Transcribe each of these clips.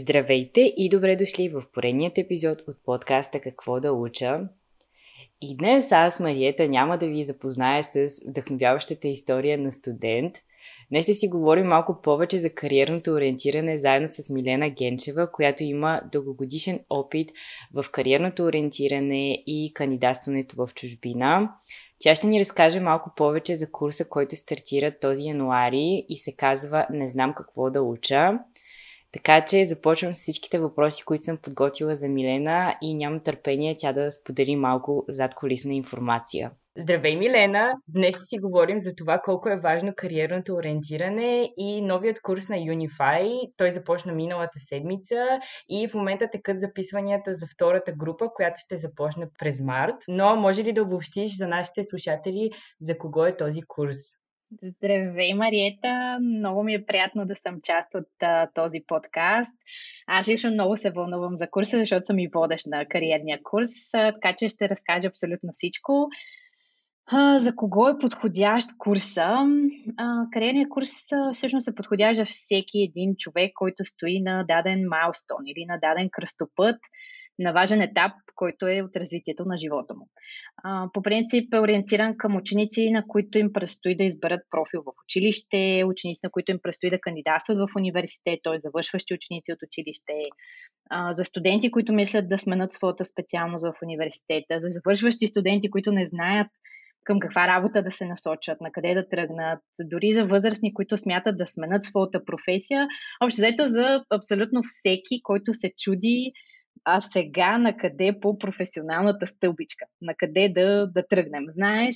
Здравейте и добре дошли в поредният епизод от подкаста Какво да уча. И днес аз, Мариета, няма да ви запозная с вдъхновяващата история на студент. Днес ще си говорим малко повече за кариерното ориентиране заедно с Милена Генчева, която има дългогодишен опит в кариерното ориентиране и кандидатстването в чужбина. Тя ще ни разкаже малко повече за курса, който стартира този януари и се казва Не знам какво да уча. Така че започвам с всичките въпроси, които съм подготвила за Милена и нямам търпение тя да сподели малко зад колисна информация. Здравей, Милена! Днес ще си говорим за това колко е важно кариерното ориентиране и новият курс на Unify. Той започна миналата седмица и в момента текат записванията за втората група, която ще започне през март. Но може ли да обобщиш за нашите слушатели за кого е този курс? Здравей, Мариета! Много ми е приятно да съм част от а, този подкаст. Аз лично много се вълнувам за курса, защото съм и водещ на кариерния курс, а, така че ще разкажа абсолютно всичко. А, за кого е подходящ курса? А, кариерният курс а, всъщност е подходящ за всеки един човек, който стои на даден майлстон или на даден кръстопът на важен етап, който е от развитието на живота му. По принцип е ориентиран към ученици, на които им предстои да изберат профил в училище, ученици, на които им предстои да кандидатстват в университет, т.е. завършващи ученици от училище, за студенти, които мислят да сменят своята специалност в университета, за завършващи студенти, които не знаят към каква работа да се насочат, на къде да тръгнат, дори за възрастни, които смятат да сменят своята професия. Общо взето за абсолютно всеки, който се чуди а сега на къде по професионалната стълбичка, на къде да, да тръгнем. Знаеш,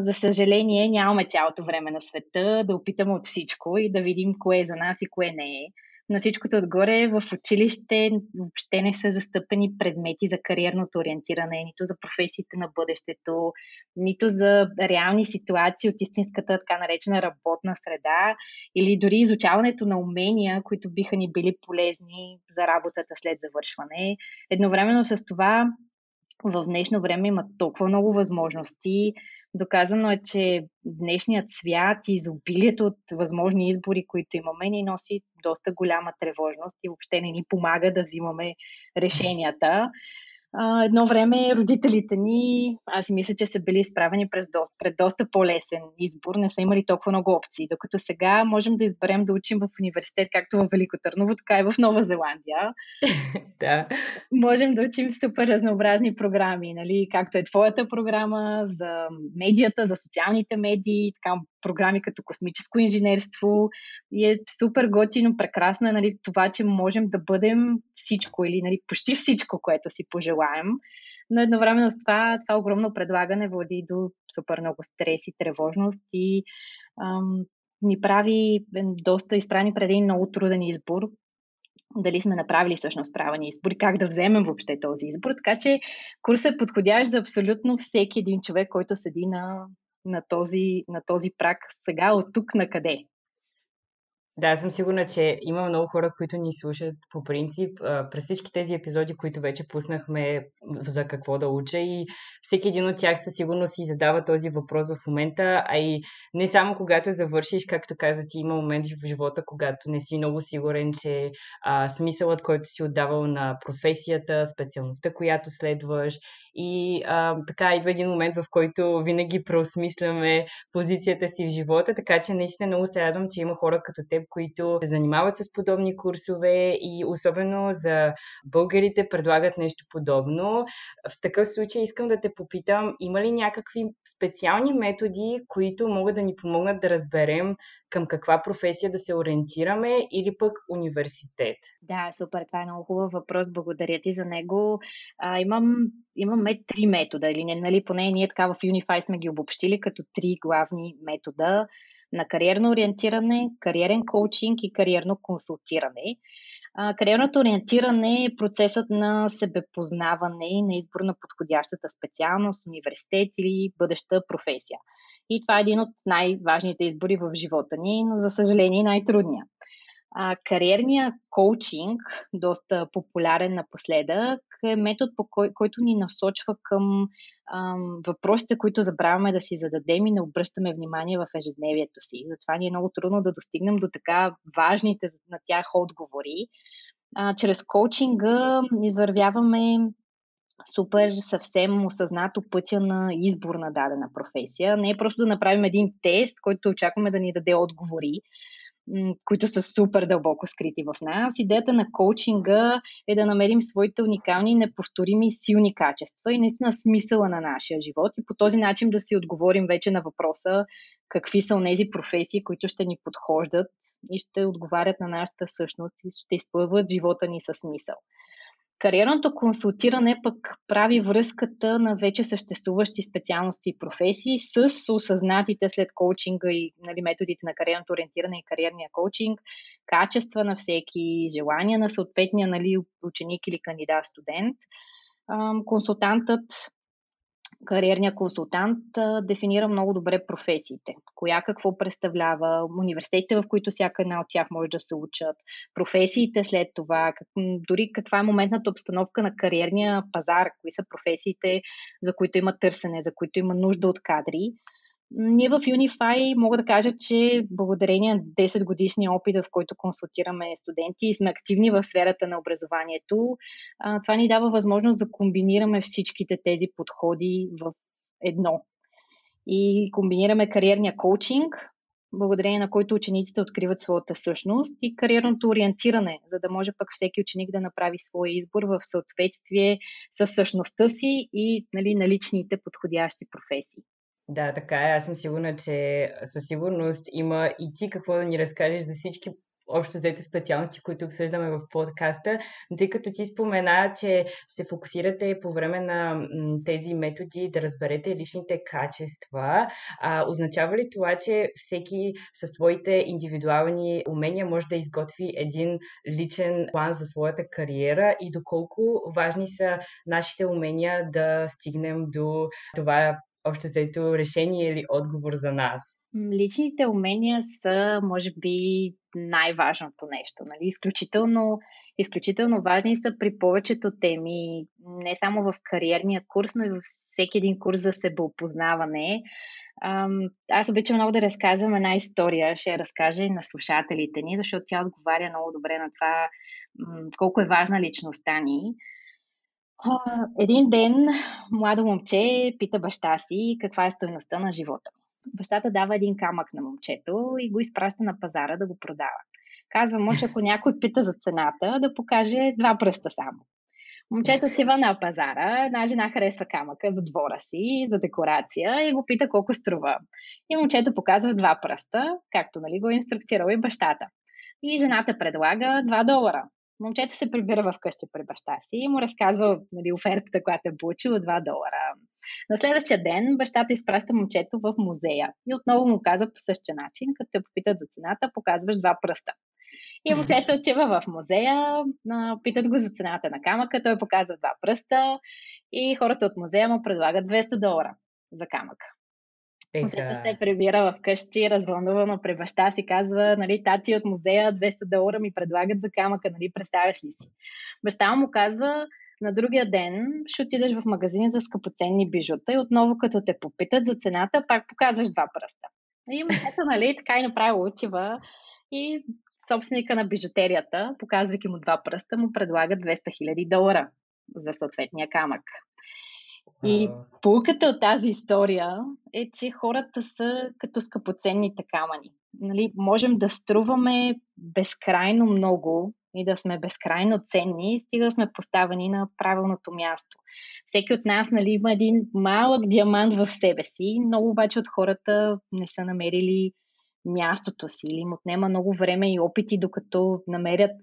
за съжаление нямаме цялото време на света да опитаме от всичко и да видим кое е за нас и кое не е на всичкото отгоре в училище въобще не са застъпени предмети за кариерното ориентиране, нито за професиите на бъдещето, нито за реални ситуации от истинската така наречена работна среда или дори изучаването на умения, които биха ни били полезни за работата след завършване. Едновременно с това в днешно време има толкова много възможности. Доказано е, че днешният свят и изобилието от възможни избори, които имаме, ни носи доста голяма тревожност и въобще не ни помага да взимаме решенията а, едно време родителите ни, аз мисля, че са били изправени през до, пред доста по-лесен избор, не са имали толкова много опции, докато сега можем да изберем да учим в университет, както в Велико Търново, така и в Нова Зеландия. да. Можем да учим супер разнообразни програми, нали, както е твоята програма за медията, за социалните медии, така програми като космическо инженерство и е супер готино, прекрасно е нали, това, че можем да бъдем всичко или нали, почти всичко, което си пожелаем. Но едновременно с това, това огромно предлагане води до супер много стрес и тревожност и ам, ни прави доста изправени преди много труден избор, дали сме направили всъщност правилен избор и как да вземем въобще този избор. Така че курсът е подходящ за абсолютно всеки един човек, който седи на на този, на този прак сега от тук на къде. Да, съм сигурна, че има много хора, които ни слушат по принцип през всички тези епизоди, които вече пуснахме за какво да уча и всеки един от тях със сигурност си задава този въпрос в момента, а и не само когато завършиш, както каза ти, има моменти в живота, когато не си много сигурен, че а, смисълът, който си отдавал на професията, специалността, която следваш и а, така идва един момент, в който винаги преосмисляме позицията си в живота, така че наистина много се радвам, че има хора като теб, които се занимават с подобни курсове и особено за българите предлагат нещо подобно. В такъв случай искам да те попитам, има ли някакви специални методи, които могат да ни помогнат да разберем към каква професия да се ориентираме или пък университет? Да, супер, това е много хубав въпрос, благодаря ти за него. А, имам, имаме три метода, или не, нали, поне ние така в Unify сме ги обобщили като три главни метода на кариерно ориентиране, кариерен коучинг и кариерно консултиране. Кариерното ориентиране е процесът на себепознаване и на избор на подходящата специалност, университет или бъдеща професия. И това е един от най-важните избори в живота ни, но за съжаление най-трудния. А, кариерния коучинг, доста популярен напоследък, е метод, по кой, който ни насочва към ам, въпросите, които забравяме да си зададем и не обръщаме внимание в ежедневието си. Затова ни е много трудно да достигнем до така важните на тях отговори. А, чрез коучинга извървяваме супер съвсем осъзнато пътя на избор на дадена професия. Не е просто да направим един тест, който очакваме да ни даде отговори, които са супер дълбоко скрити в нас. Идеята на коучинга е да намерим своите уникални, неповторими, силни качества и наистина смисъла на нашия живот и по този начин да си отговорим вече на въпроса какви са тези професии, които ще ни подхождат и ще отговарят на нашата същност и ще изпълват живота ни със смисъл. Кариерното консултиране пък прави връзката на вече съществуващи специалности и професии с осъзнатите след коучинга и нали, методите на кариерното ориентиране и кариерния коучинг, качества на всеки, желания на съответния нали, ученик или кандидат студент. Консултантът кариерния консултант дефинира много добре професиите. Коя какво представлява, университетите, в които всяка една от тях може да се учат, професиите след това, как, дори каква е моментната обстановка на кариерния пазар, кои са професиите, за които има търсене, за които има нужда от кадри. Ние в Unify мога да кажа, че благодарение на 10 годишния опит, в който консултираме студенти и сме активни в сферата на образованието, това ни дава възможност да комбинираме всичките тези подходи в едно. И комбинираме кариерния коучинг, благодарение на който учениците откриват своята същност и кариерното ориентиране, за да може пък всеки ученик да направи своя избор в съответствие с същността си и нали, наличните подходящи професии. Да, така е. Аз съм сигурна, че със сигурност има и ти какво да ни разкажеш за всички общо взето специалности, които обсъждаме в подкаста, но тъй като ти спомена, че се фокусирате по време на тези методи да разберете личните качества, а, означава ли това, че всеки със своите индивидуални умения може да изготви един личен план за своята кариера и доколко важни са нашите умения да стигнем до това общо взето решение или отговор за нас? Личните умения са, може би, най-важното нещо. Нали? Изключително, изключително важни са при повечето теми, не само в кариерния курс, но и във всеки един курс за себеопознаване. Аз обичам много да разказвам една история, ще я разкажа и на слушателите ни, защото тя отговаря много добре на това колко е важна личността ни. Един ден младо момче пита баща си каква е стоеността на живота Бащата дава един камък на момчето и го изпраща на пазара да го продава. Казва му, че ако някой пита за цената, да покаже два пръста само. Момчето отива на пазара, една жена харесва камъка за двора си, за декорация и го пита колко струва. И момчето показва два пръста, както нали, го е инструктирал и бащата. И жената предлага 2 долара. Момчето се прибира в къщи при баща си и му разказва нали, офертата, която е получил 2 долара. На следващия ден бащата изпраща момчето в музея и отново му каза по същия начин, като те попитат за цената, показваш два пръста. И момчето отива в музея, питат го за цената на камъка, той показва два пръста и хората от музея му предлагат 200 долара за камъка. Момчето се прибира в къщи, развълнувано при баща си, казва, нали, тати от музея 200 долара ми предлагат за камъка, нали, представяш ли си? Баща му казва, на другия ден ще отидеш в магазин за скъпоценни бижута и отново като те попитат за цената, пак показваш два пръста. И момчето, нали, така и направо отива и собственика на бижутерията, показвайки му два пръста, му предлага 200 000 долара за съответния камък. И полуката от тази история е, че хората са като скъпоценните камъни. Нали, можем да струваме безкрайно много и да сме безкрайно ценни, стига да сме поставени на правилното място. Всеки от нас нали, има един малък диамант в себе си, много обаче от хората не са намерили мястото си или им отнема много време и опити, докато намерят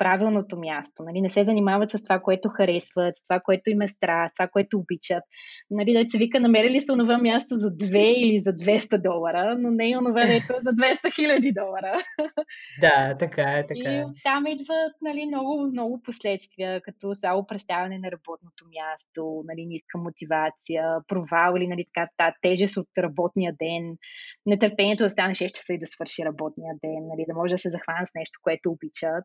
правилното място. Нали? Не се занимават с това, което харесват, с това, което им е страст, с това, което обичат. Нали, да се вика, намерили са онова място за 2 или за 200 долара, но не е онова, дето е за 200 хиляди долара. Да, така е, така е. И там идват нали, много, много последствия, като само представяне на работното място, нали, ниска мотивация, провал или нали, така, та тежест от работния ден, нетърпението да стане 6 часа и да свърши работния ден, нали, да може да се захвана с нещо, което обичат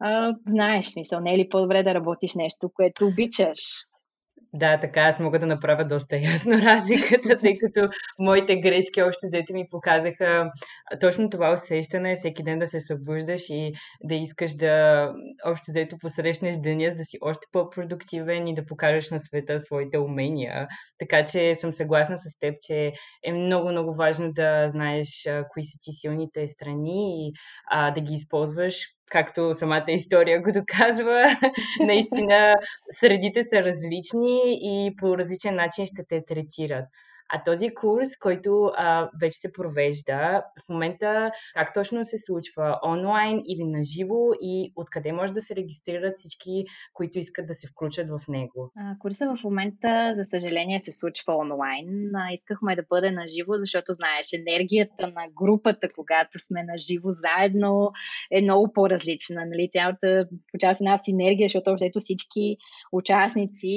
а, знаеш, смисъл, не е ли по-добре да работиш нещо, което обичаш? Да, така аз мога да направя доста ясно разликата, тъй като моите грешки още взето ми показаха точно това усещане, всеки ден да се събуждаш и да искаш да общо взето посрещнеш деня, за да си още по-продуктивен и да покажеш на света своите умения. Така че съм съгласна с теб, че е много-много важно да знаеш кои са ти силните страни и а, да ги използваш както самата история го доказва, наистина средите са различни и по различен начин ще те третират. А този курс, който а, вече се провежда, в момента как точно се случва? Онлайн или на живо и откъде може да се регистрират всички, които искат да се включат в него? Курса в момента, за съжаление, се случва онлайн. Искахме да бъде на живо, защото знаеш, енергията на групата, когато сме на живо заедно, е много по-различна. Нали? Цялата по част една синергия, защото общо всички участници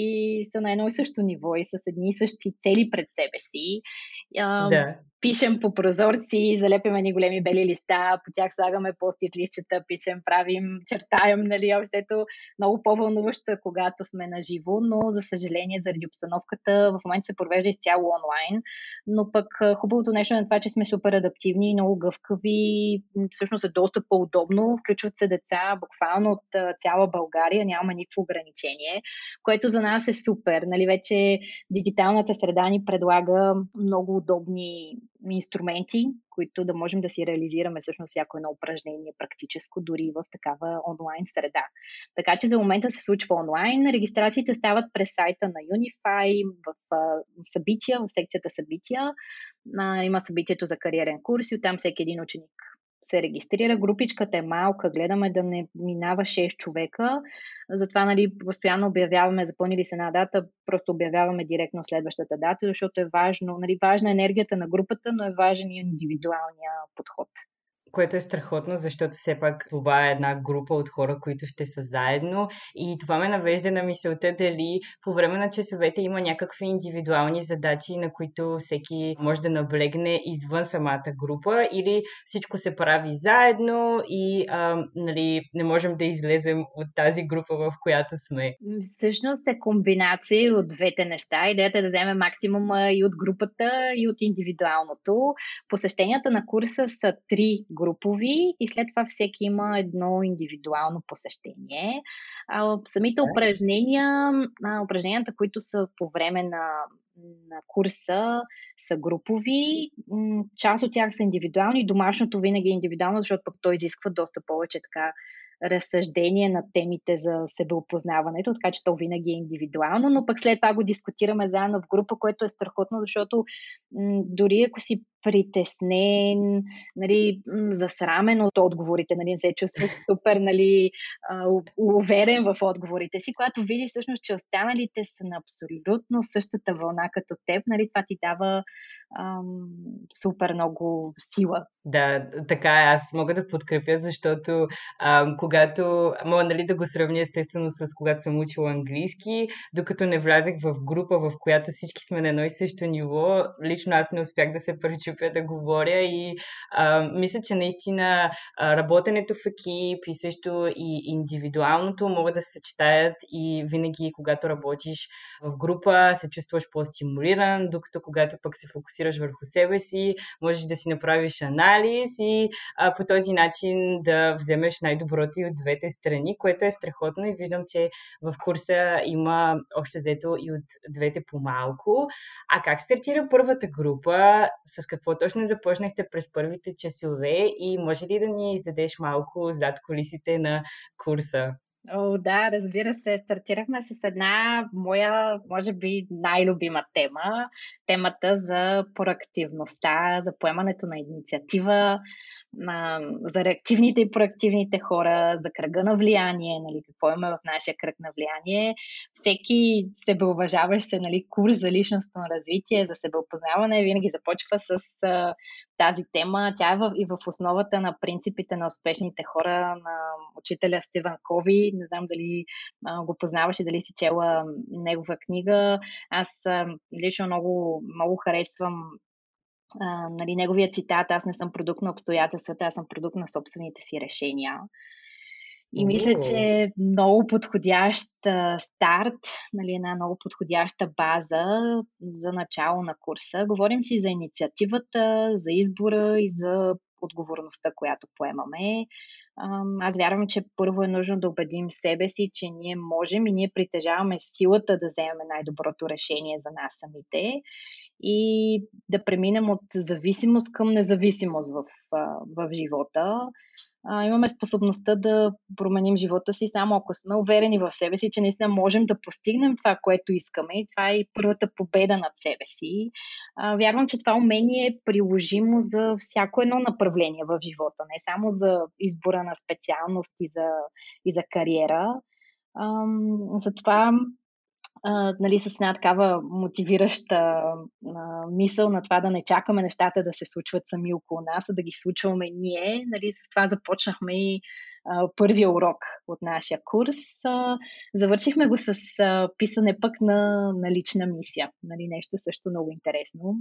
са на едно и също ниво и с едни и същи цели пред себе си. Да пишем по прозорци, залепяме ни големи бели листа, по тях слагаме постит листчета, пишем, правим, чертаем, нали, общото. Много по-вълнуващо, когато сме на живо, но за съжаление, заради обстановката, в момента се провежда изцяло онлайн, но пък хубавото нещо на това, че сме супер адаптивни и много гъвкави, всъщност е доста по-удобно, включват се деца буквално от цяла България, няма никакво ограничение, което за нас е супер, нали, вече дигиталната среда ни предлага много удобни инструменти, които да можем да си реализираме всъщност всяко едно упражнение практическо, дори в такава онлайн среда. Така че за момента се случва онлайн. Регистрациите стават през сайта на Unify, в събития, в секцията събития. Има събитието за кариерен курс и оттам всеки един ученик се регистрира. Групичката е малка, гледаме да не минава 6 човека. Затова нали, постоянно обявяваме, запълнили се една дата, просто обявяваме директно следващата дата, защото е важно, нали, важна е енергията на групата, но е важен и индивидуалния подход което е страхотно, защото все пак това е една група от хора, които ще са заедно и това ме навежда на мисълта дали по време на часовете има някакви индивидуални задачи, на които всеки може да наблегне извън самата група или всичко се прави заедно и а, нали, не можем да излезем от тази група, в която сме. Всъщност е комбинация от двете неща. Идеята е да вземем максимума и от групата, и от индивидуалното. Посещенията на курса са три групови и след това всеки има едно индивидуално посещение. А, самите упражнения, а, упражненията, които са по време на, на курса, са групови. Част от тях са индивидуални. Домашното винаги е индивидуално, защото пък той изисква доста повече така разсъждение на темите за себеопознаването, така че то винаги е индивидуално, но пък след това го дискутираме заедно в група, което е страхотно, защото м- дори ако си притеснен, нали, засрамен от отговорите, нали, не се чувстваш супер нали, уверен в отговорите си, когато видиш всъщност, че останалите са на абсолютно същата вълна като теб, нали, това ти дава ам, супер много сила. Да, така е. Аз мога да подкрепя, защото ам, когато, мога нали, да го сравня естествено с когато съм учила английски, докато не влязах в група, в която всички сме на едно и също ниво, лично аз не успях да се пречупя да говоря и а, мисля, че наистина а, работенето в екип и също и индивидуалното могат да се съчетаят и винаги, когато работиш в група, се чувстваш по-стимулиран, докато когато пък се фокусираш върху себе си, можеш да си направиш анализ и а, по този начин да вземеш най-доброто и от двете страни, което е страхотно и виждам, че в курса има още взето и от двете по-малко. А как стартира първата група? С какво точно започнахте през първите часове и може ли да ни издадеш малко зад колисите на курса? О, да, разбира се. Стартирахме с една моя, може би, най-любима тема. Темата за проактивността, за поемането на инициатива, а, за реактивните и проактивните хора, за кръга на влияние, нали, какво имаме в нашия кръг на влияние. Всеки себеуважаващ се нали, курс за личностно развитие, за себеопознаване, винаги започва с а, тази тема. Тя е в, и в основата на принципите на успешните хора на учителя Стивен Кови. Не знам дали а, го познаваш и дали си чела негова книга. Аз а, лично много, много харесвам а, нали, неговия цитат, аз не съм продукт на обстоятелствата, аз съм продукт на собствените си решения. И мисля, че е много подходящ старт, нали, една много подходяща база за начало на курса. Говорим си за инициативата, за избора и за отговорността, която поемаме. Аз вярвам, че първо е нужно да убедим себе си, че ние можем и ние притежаваме силата да вземем най-доброто решение за нас самите и да преминем от зависимост към независимост в, в живота а, имаме способността да променим живота си само ако сме уверени в себе си, че наистина можем да постигнем това, което искаме. И това е първата победа над себе си. А, вярвам, че това умение е приложимо за всяко едно направление в живота, не само за избора на специалност и за, и за кариера. А, затова а, нали, с една такава мотивираща а, мисъл на това да не чакаме нещата да се случват сами около нас, а да ги случваме ние. Нали, с това започнахме и а, първия урок от нашия курс. А, завършихме го с а, писане пък на, на лична мисия. Нали, нещо също много интересно.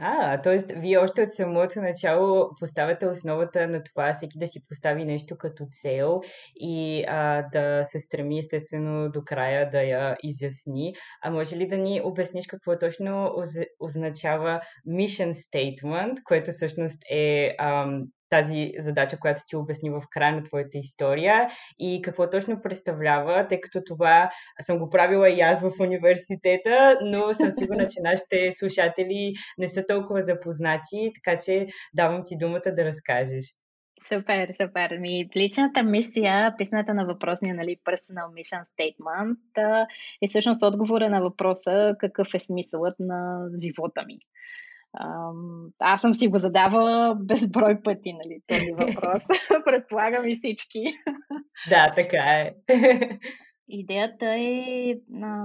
А, т.е. вие още от самото начало поставяте основата на това всеки да си постави нещо като цел и а, да се стреми естествено до края да я изясни. А може ли да ни обясниш какво точно означава mission statement, което всъщност е ам, тази задача, която ти обясни в края на твоята история и какво точно представлява, тъй като това съм го правила и аз в университета, но съм сигурна, че нашите слушатели не са толкова запознати, така че давам ти думата да разкажеш. Супер, супер. Ми, личната мисия, писната на въпросния нали, personal mission statement, е всъщност отговора на въпроса какъв е смисълът на живота ми. Аз съм си го задавала безброй пъти, нали, този въпрос. Предполагам и всички. Да, така е. Идеята е а,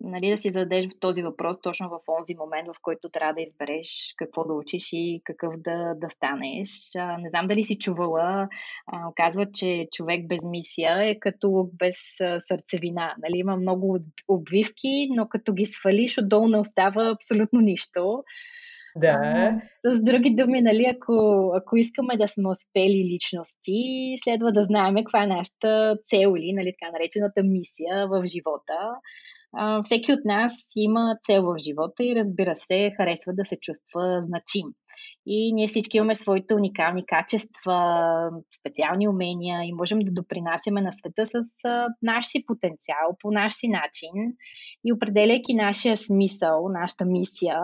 нали, да си зададеш този въпрос точно в този момент, в който трябва да избереш какво да учиш и какъв да, да станеш. А, не знам дали си чувала, а, казва, че човек без мисия е като без а, сърцевина. Нали, има много обвивки, но като ги свалиш, отдолу не остава абсолютно нищо. Да. с други думи, нали, ако, ако искаме да сме успели личности, следва да знаем каква е нашата цел или нали, така наречената мисия в живота. А, всеки от нас има цел в живота и разбира се, харесва да се чувства значим. И ние всички имаме своите уникални качества, специални умения и можем да допринасяме на света с наш си потенциал, по наш си начин. И определяйки нашия смисъл, нашата мисия,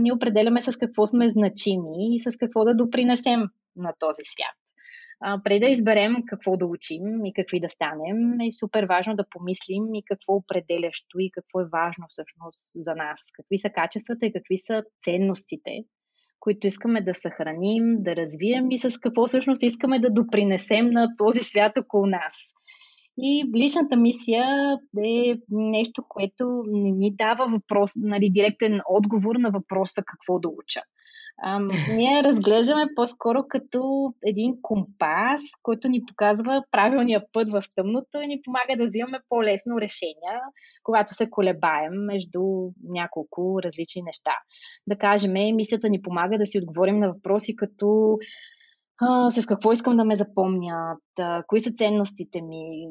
ние определяме с какво сме значими и с какво да допринесем на този свят. А, преди да изберем какво да учим и какви да станем, е супер важно да помислим и какво определящо и какво е важно всъщност за нас. Какви са качествата и какви са ценностите, които искаме да съхраним, да развием и с какво всъщност искаме да допринесем на този свят около нас. И личната мисия е нещо, което не ни дава въпрос, нали, директен отговор на въпроса какво да уча. Ам, ние разглеждаме по-скоро като един компас, който ни показва правилния път в тъмното и ни помага да взимаме по-лесно решения, когато се колебаем между няколко различни неща. Да кажем, мисията ни помага да си отговорим на въпроси като а, с какво искам да ме запомнят, а, кои са ценностите ми,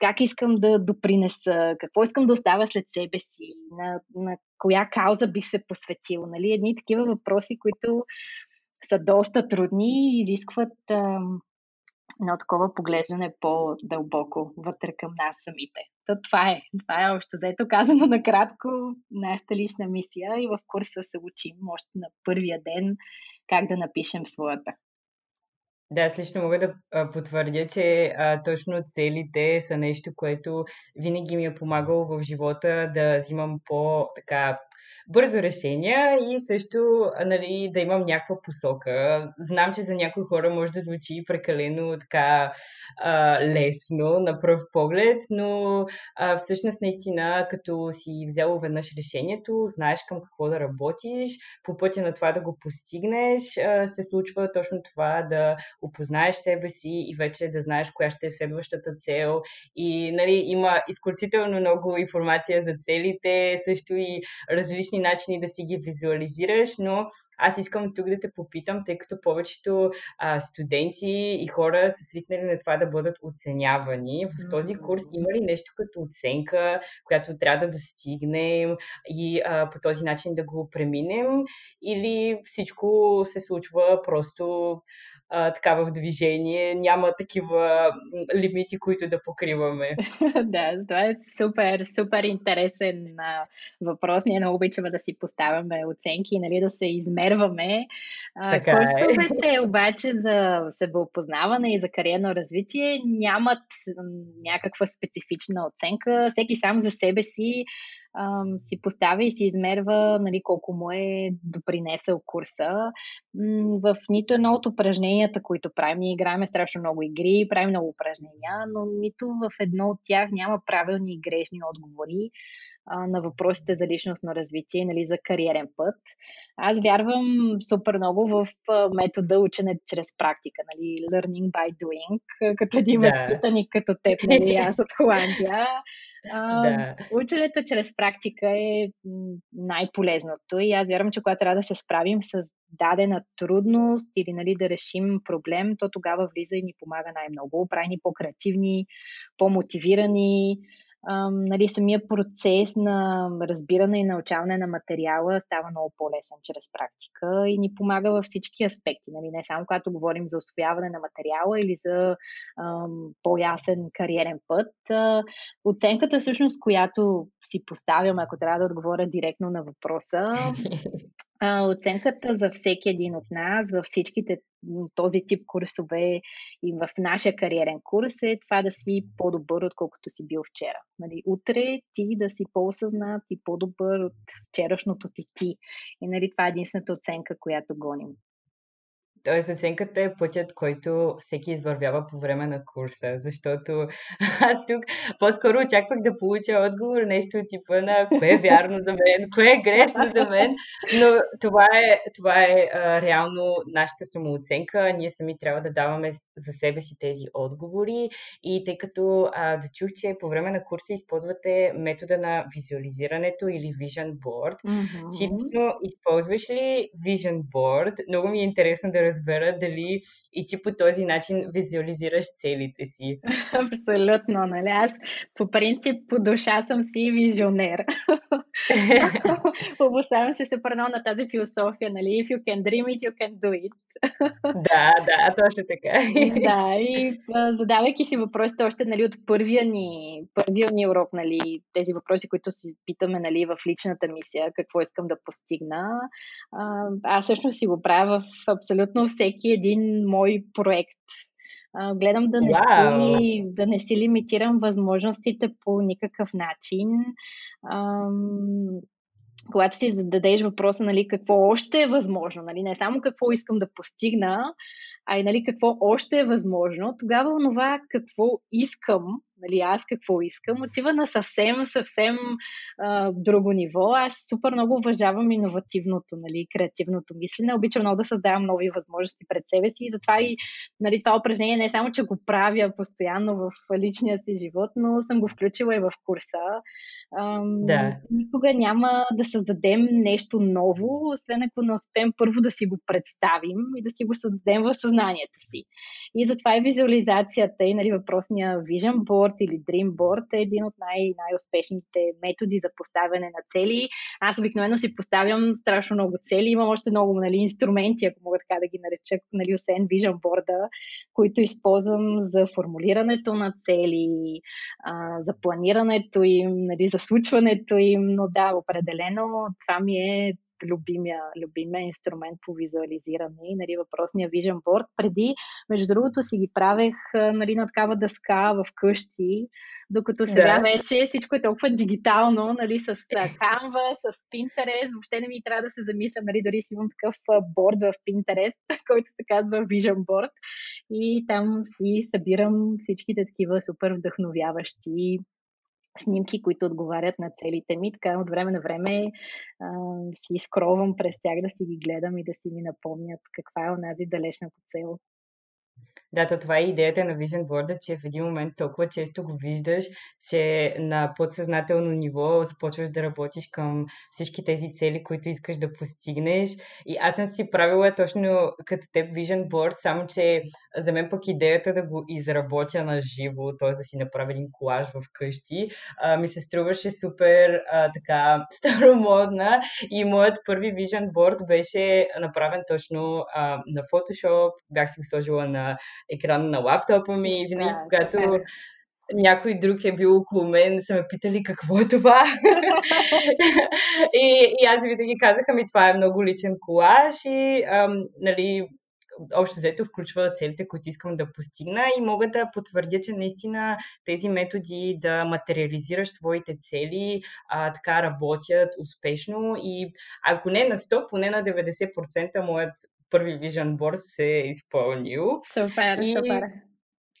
как искам да допринеса, какво искам да оставя след себе си, на, на коя кауза бих се посветил. Нали? Едни такива въпроси, които са доста трудни и изискват а, едно такова поглеждане по-дълбоко вътре към нас самите. То това е. Това е общо заето казано накратко нашата лична мисия и в курса се учим още на първия ден как да напишем своята. Да, аз лично мога да потвърдя, че а, точно целите са нещо, което винаги ми е помагало в живота да взимам по-така бързо решение и също нали, да имам някаква посока. Знам, че за някои хора може да звучи прекалено така а, лесно на пръв поглед, но а, всъщност наистина като си взел веднъж решението, знаеш към какво да работиш, по пътя на това да го постигнеш, а, се случва точно това да опознаеш себе си и вече да знаеш коя ще е следващата цел. И нали, има изключително много информация за целите, също и различни различни начини да си ги визуализираш, но аз искам тук да те попитам, тъй като повечето а, студенти и хора са свикнали на това да бъдат оценявани. В този курс има ли нещо като оценка, която трябва да достигнем и а, по този начин да го преминем? Или всичко се случва просто а, така в движение, няма такива лимити, които да покриваме. да, това е супер, супер интересен а, въпрос. Ние много обичаме да си поставяме оценки, нали, да се измерваме. Така е. курсовете е. обаче за себеопознаване и за кариерно развитие нямат някаква специфична оценка. Всеки сам за себе си ам, си поставя и си измерва нали, колко му е допринесъл курса. В нито едно от упражненията, които правим, ние играем страшно много игри, правим много упражнения, но нито в едно от тях няма правилни и грешни отговори а, на въпросите за личностно развитие, нали, за кариерен път. Аз вярвам супер много в метода учене чрез практика, нали, learning by doing, като един да. възпитаник като теб, нали, аз от Холандия. А, да. Ученето чрез практика е най-полезното и аз вярвам, че когато трябва да се справим с дадена трудност или нали, да решим проблем, то тогава влиза и ни помага най-много. Прави ни по-креативни, по-мотивирани, нали, самия процес на разбиране и научаване на материала става много по-лесен чрез практика и ни помага във всички аспекти. Нали, не само когато говорим за освояване на материала или за ам, по-ясен кариерен път. А, оценката, всъщност, която си поставям, ако трябва да отговоря директно на въпроса, а, оценката за всеки един от нас, във всичките този тип курсове и в нашия кариерен курс е това да си по-добър, отколкото си бил вчера. Нали, утре ти да си по-осъзнат и по-добър от вчерашното ти ти. И нали, това е единствената оценка, която гоним. Тоест, оценката е пътят, който всеки извървява по време на курса, защото аз тук по-скоро очаквах да получа отговор, нещо типа на кое е вярно за мен, кое е грешно за мен, но това е, това е а, реално нашата самооценка. Ние сами трябва да даваме за себе си тези отговори и тъй като а, да чух, че по време на курса използвате метода на визуализирането или Vision Board. Mm-hmm. Ти лично използваш ли Vision Board? Много ми е интересно да разбера дали и ти по този начин визуализираш целите си. Абсолютно, нали? Аз по принцип по душа съм си визионер. Обоставям се се на тази философия, нали? If you can dream it, you can do it. да, да, точно така. да, и задавайки си въпросите още нали, от първия ни, първия ни урок, нали, тези въпроси, които си питаме нали, в личната мисия, какво искам да постигна, аз всъщност си го правя в абсолютно всеки един мой проект. гледам да не, wow. си, да не си лимитирам възможностите по никакъв начин когато си зададеш въпроса, нали, какво още е възможно, нали, не само какво искам да постигна, а и нали, какво още е възможно, тогава онова какво искам нали, аз какво искам, отива на съвсем, съвсем а, друго ниво. Аз супер много уважавам иновативното, нали, креативното мислене. Обичам много да създавам нови възможности пред себе си и затова и нали, това упражнение не е само, че го правя постоянно в личния си живот, но съм го включила и в курса. Ам, да. Никога няма да създадем нещо ново, освен ако не успеем първо да си го представим и да си го създадем в съзнанието си. И затова и визуализацията и нали, въпросния Vision Board или Dream Board е един от най- най-успешните методи за поставяне на цели. Аз обикновено си поставям страшно много цели. Имам още много нали, инструменти, ако мога така да ги нареча, нали, освен Vision Board, които използвам за формулирането на цели, а, за планирането им, нали, за случването им. Но да, определено това ми е любимия, любимия инструмент по визуализиране, нали, въпросния Vision Board. Преди, между другото, си ги правех нали, на такава дъска в къщи, докато сега да. вече всичко е толкова дигитално, нали, с Canva, с Pinterest, въобще не ми трябва да се замисля, нали, дори си имам такъв борд в Pinterest, който се казва Vision Board и там си събирам всичките такива супер вдъхновяващи снимки, които отговарят на целите ми. Така от време на време а, си скровам през тях да си ги гледам и да си ми напомнят каква е онази далечната цел. Да, то това е идеята на Vision Board, че в един момент толкова често го виждаш, че на подсъзнателно ниво започваш да работиш към всички тези цели, които искаш да постигнеш. И аз съм си правила точно като теб Vision Board, само че за мен пък идеята да го изработя на живо, т.е. да си направя един колаж в къщи, ми се струваше супер а, така старомодна и моят първи Vision Board беше направен точно а, на Photoshop, бях си го сложила на екрана на лаптопа ми и винаги, да, когато супер. някой друг е бил около мен, са ме питали какво е това. и, и аз винаги казаха ми, това е много личен колаж и ам, нали, общо взето включва целите, които искам да постигна и мога да потвърдя, че наистина тези методи да материализираш своите цели а, така работят успешно и ако не на 100, поне на 90% моят първи Vision Board се е изпълнил. Супер, и... супер.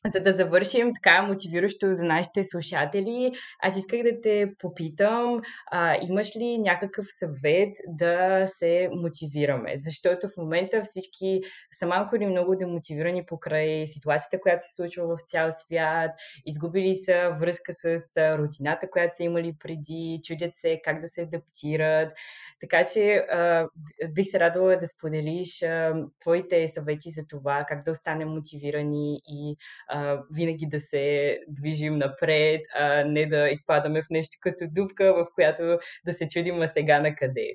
За да завършим така мотивиращо за нашите слушатели, аз исках да те попитам, а, имаш ли някакъв съвет да се мотивираме? Защото в момента всички са малко или много демотивирани покрай ситуацията, която се случва в цял свят, изгубили са връзка с рутината, която са имали преди, чудят се как да се адаптират. Така че а, бих се радвала да споделиш а, твоите съвети за това, как да останем мотивирани и а, винаги да се движим напред, а не да изпадаме в нещо като дупка, в която да се чудим а сега на къде.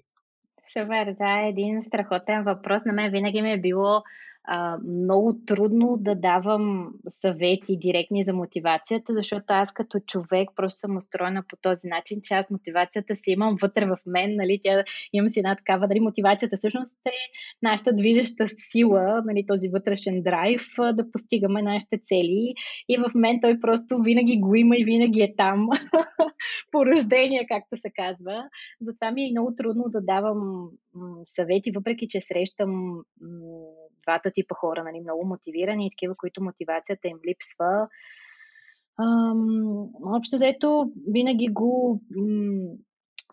Супер, това е един страхотен въпрос. На мен винаги ми е било а, много трудно да давам съвети директни за мотивацията, защото аз като човек просто съм устроена по този начин, че аз мотивацията си имам вътре в мен, нали, тя, имам си една такава, дали мотивацията всъщност е нашата движеща сила, нали, този вътрешен драйв да постигаме нашите цели и в мен той просто винаги го има и винаги е там по рождение, както се казва. Затова ми е много трудно да давам съвети, въпреки че срещам двата типа хора, нали, много мотивирани и такива, които мотивацията им липсва. Ам, общо взето, винаги го м-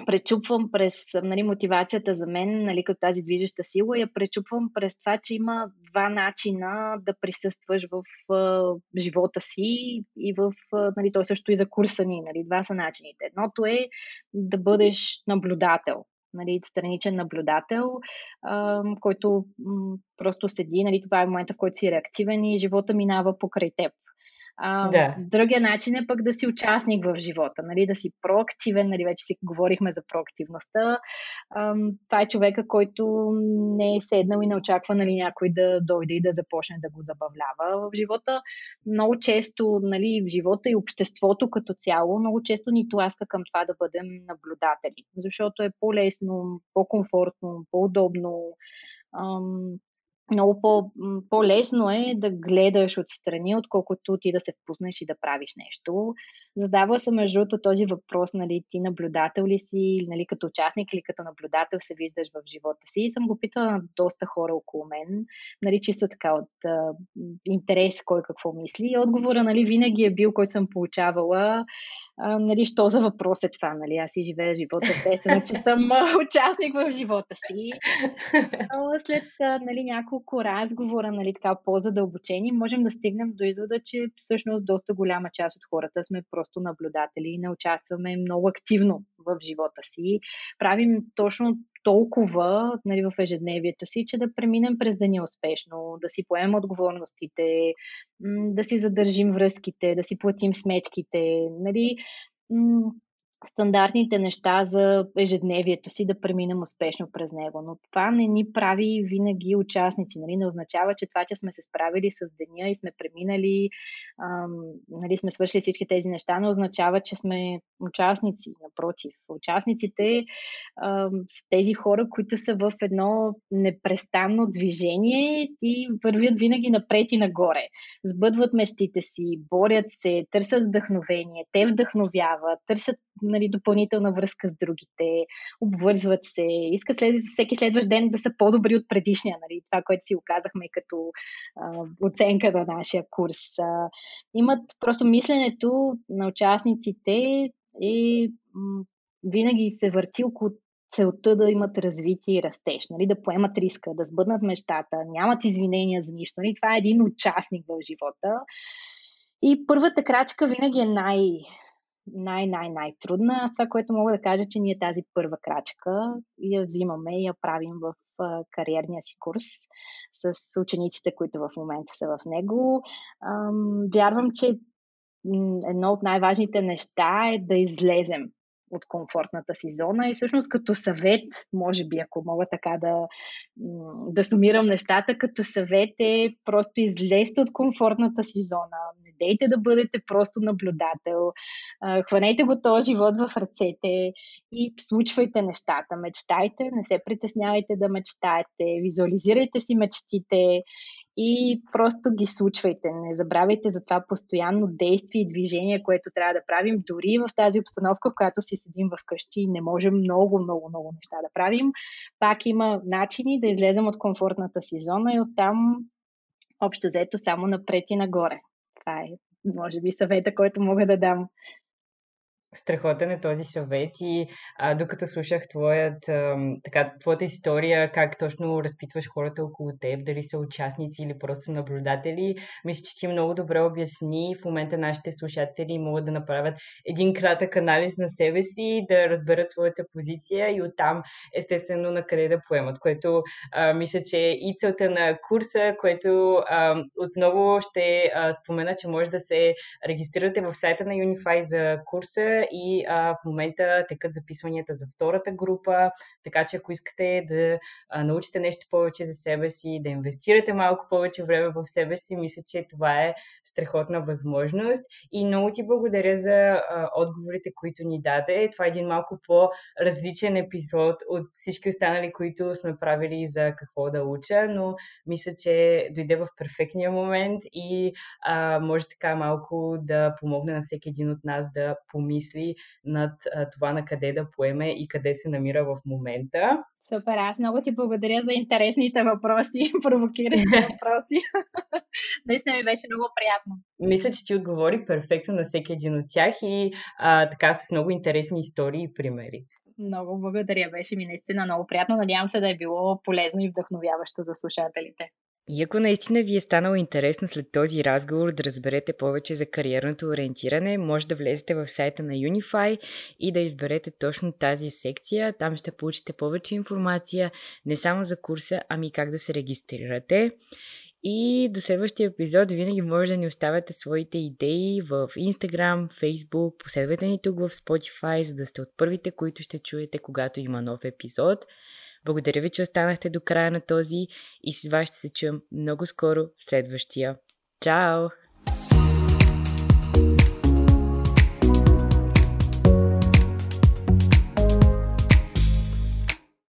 пречупвам през нали, мотивацията за мен, нали, като тази движеща сила, я пречупвам през това, че има два начина да присъстваш в а, живота си и в, а, нали, то също и за курса ни, нали, два са начините. Едното е да бъдеш наблюдател, нали, страничен наблюдател, а, който м- просто седи, нали, това е момента, в който си реактивен и живота минава покрай теб. А, да. Другия начин е пък да си участник в живота, нали, да си проактивен, нали, вече си говорихме за проактивността. А, това е човека, който не е седнал и не очаква нали, някой да дойде и да започне да го забавлява в живота. Много често нали, в живота и обществото като цяло, много често ни тласка към това да бъдем наблюдатели, защото е по-лесно, по-комфортно, по-удобно много по, по-лесно е да гледаш отстрани, отколкото ти да се впуснеш и да правиш нещо. Задава се между другото този въпрос, нали, ти наблюдател ли си, нали, като участник или като наблюдател се виждаш в живота си. И съм го питала на доста хора около мен, нали, чисто така от а, интерес кой какво мисли. И отговора, нали, винаги е бил, който съм получавала, а, нали, що за въпрос е това, нали, аз си живея живота, естествено, че съм участник в живота си. Но след нали, няколко разговора, нали, така по-задълбочени, можем да стигнем до извода, че всъщност доста голяма част от хората сме просто наблюдатели и не участваме много активно в живота си. Правим точно толкова нали, в ежедневието си, че да преминем през деня успешно, да си поемем отговорностите, да си задържим връзките, да си платим сметките. Нали, стандартните неща за ежедневието си да преминем успешно през него. Но това не ни прави винаги участници. Нали? Не означава, че това, че сме се справили с деня и сме преминали, ам, нали, сме свършили всички тези неща, не означава, че сме участници. Напротив, участниците ам, са тези хора, които са в едно непрестанно движение и вървят винаги напред и нагоре. Сбъдват мечтите си, борят се, търсят вдъхновение, те вдъхновяват, търсят нали, допълнителна връзка с другите, обвързват се, искат след, всеки следващ ден да са по-добри от предишния, нали, това, което си оказахме като а, оценка на нашия курс. А, имат просто мисленето на участниците и м- винаги се върти около целта да имат развитие и растеж, нали, да поемат риска, да сбъднат мечтата, нямат извинения за нищо. Нали, това е един участник в живота. И първата крачка винаги е най, най-най-най-трудна. Това, което мога да кажа, че ние тази първа крачка я взимаме и я правим в кариерния си курс с учениците, които в момента са в него. Вярвам, че едно от най-важните неща е да излезем от комфортната си зона. И всъщност като съвет, може би ако мога така да, да сумирам нещата, като съвет е просто излезте от комфортната си зона, не дейте да бъдете просто наблюдател, хванете го този живот в ръцете и случвайте нещата, мечтайте, не се притеснявайте да мечтаете, визуализирайте си мечтите и просто ги случвайте. Не забравяйте за това постоянно действие и движение, което трябва да правим, дори в тази обстановка, в която си седим вкъщи и не можем много, много, много неща да правим. Пак има начини да излезем от комфортната си зона и оттам общо взето само напред и нагоре. Това е, може би, съвета, който мога да дам страхотен е този съвет и а, докато слушах твоят, а, така, твоята история, как точно разпитваш хората около теб, дали са участници или просто наблюдатели, мисля, че ти много добре обясни. В момента нашите слушатели могат да направят един кратък анализ на себе си, да разберат своята позиция и оттам естествено на къде да поемат, което а, мисля, че е и целта на курса, което а, отново ще а, спомена, че може да се регистрирате в сайта на Unify за курса и а, в момента текат записванията за втората група, така че ако искате да а, научите нещо повече за себе си, да инвестирате малко повече време в себе си, мисля, че това е страхотна възможност и много ти благодаря за а, отговорите, които ни даде. Това е един малко по-различен епизод от всички останали, които сме правили за какво да уча, но мисля, че дойде в перфектния момент и а, може така малко да помогне на всеки един от нас да помисли помисли над това на къде да поеме и къде се намира в момента. Супер, аз много ти благодаря за интересните въпроси, провокиращи въпроси. Наистина ми беше много приятно. Мисля, че ти отговори перфектно на всеки един от тях и а, така с много интересни истории и примери. Много благодаря, беше ми наистина много приятно. Надявам се да е било полезно и вдъхновяващо за слушателите. И ако наистина ви е станало интересно след този разговор да разберете повече за кариерното ориентиране, може да влезете в сайта на Unify и да изберете точно тази секция. Там ще получите повече информация не само за курса, ами как да се регистрирате. И до следващия епизод винаги може да ни оставяте своите идеи в Instagram, Facebook, последвайте ни тук в Spotify, за да сте от първите, които ще чуете, когато има нов епизод. Благодаря ви, че останахте до края на този и с вас ще се чуем много скоро в следващия. Чао!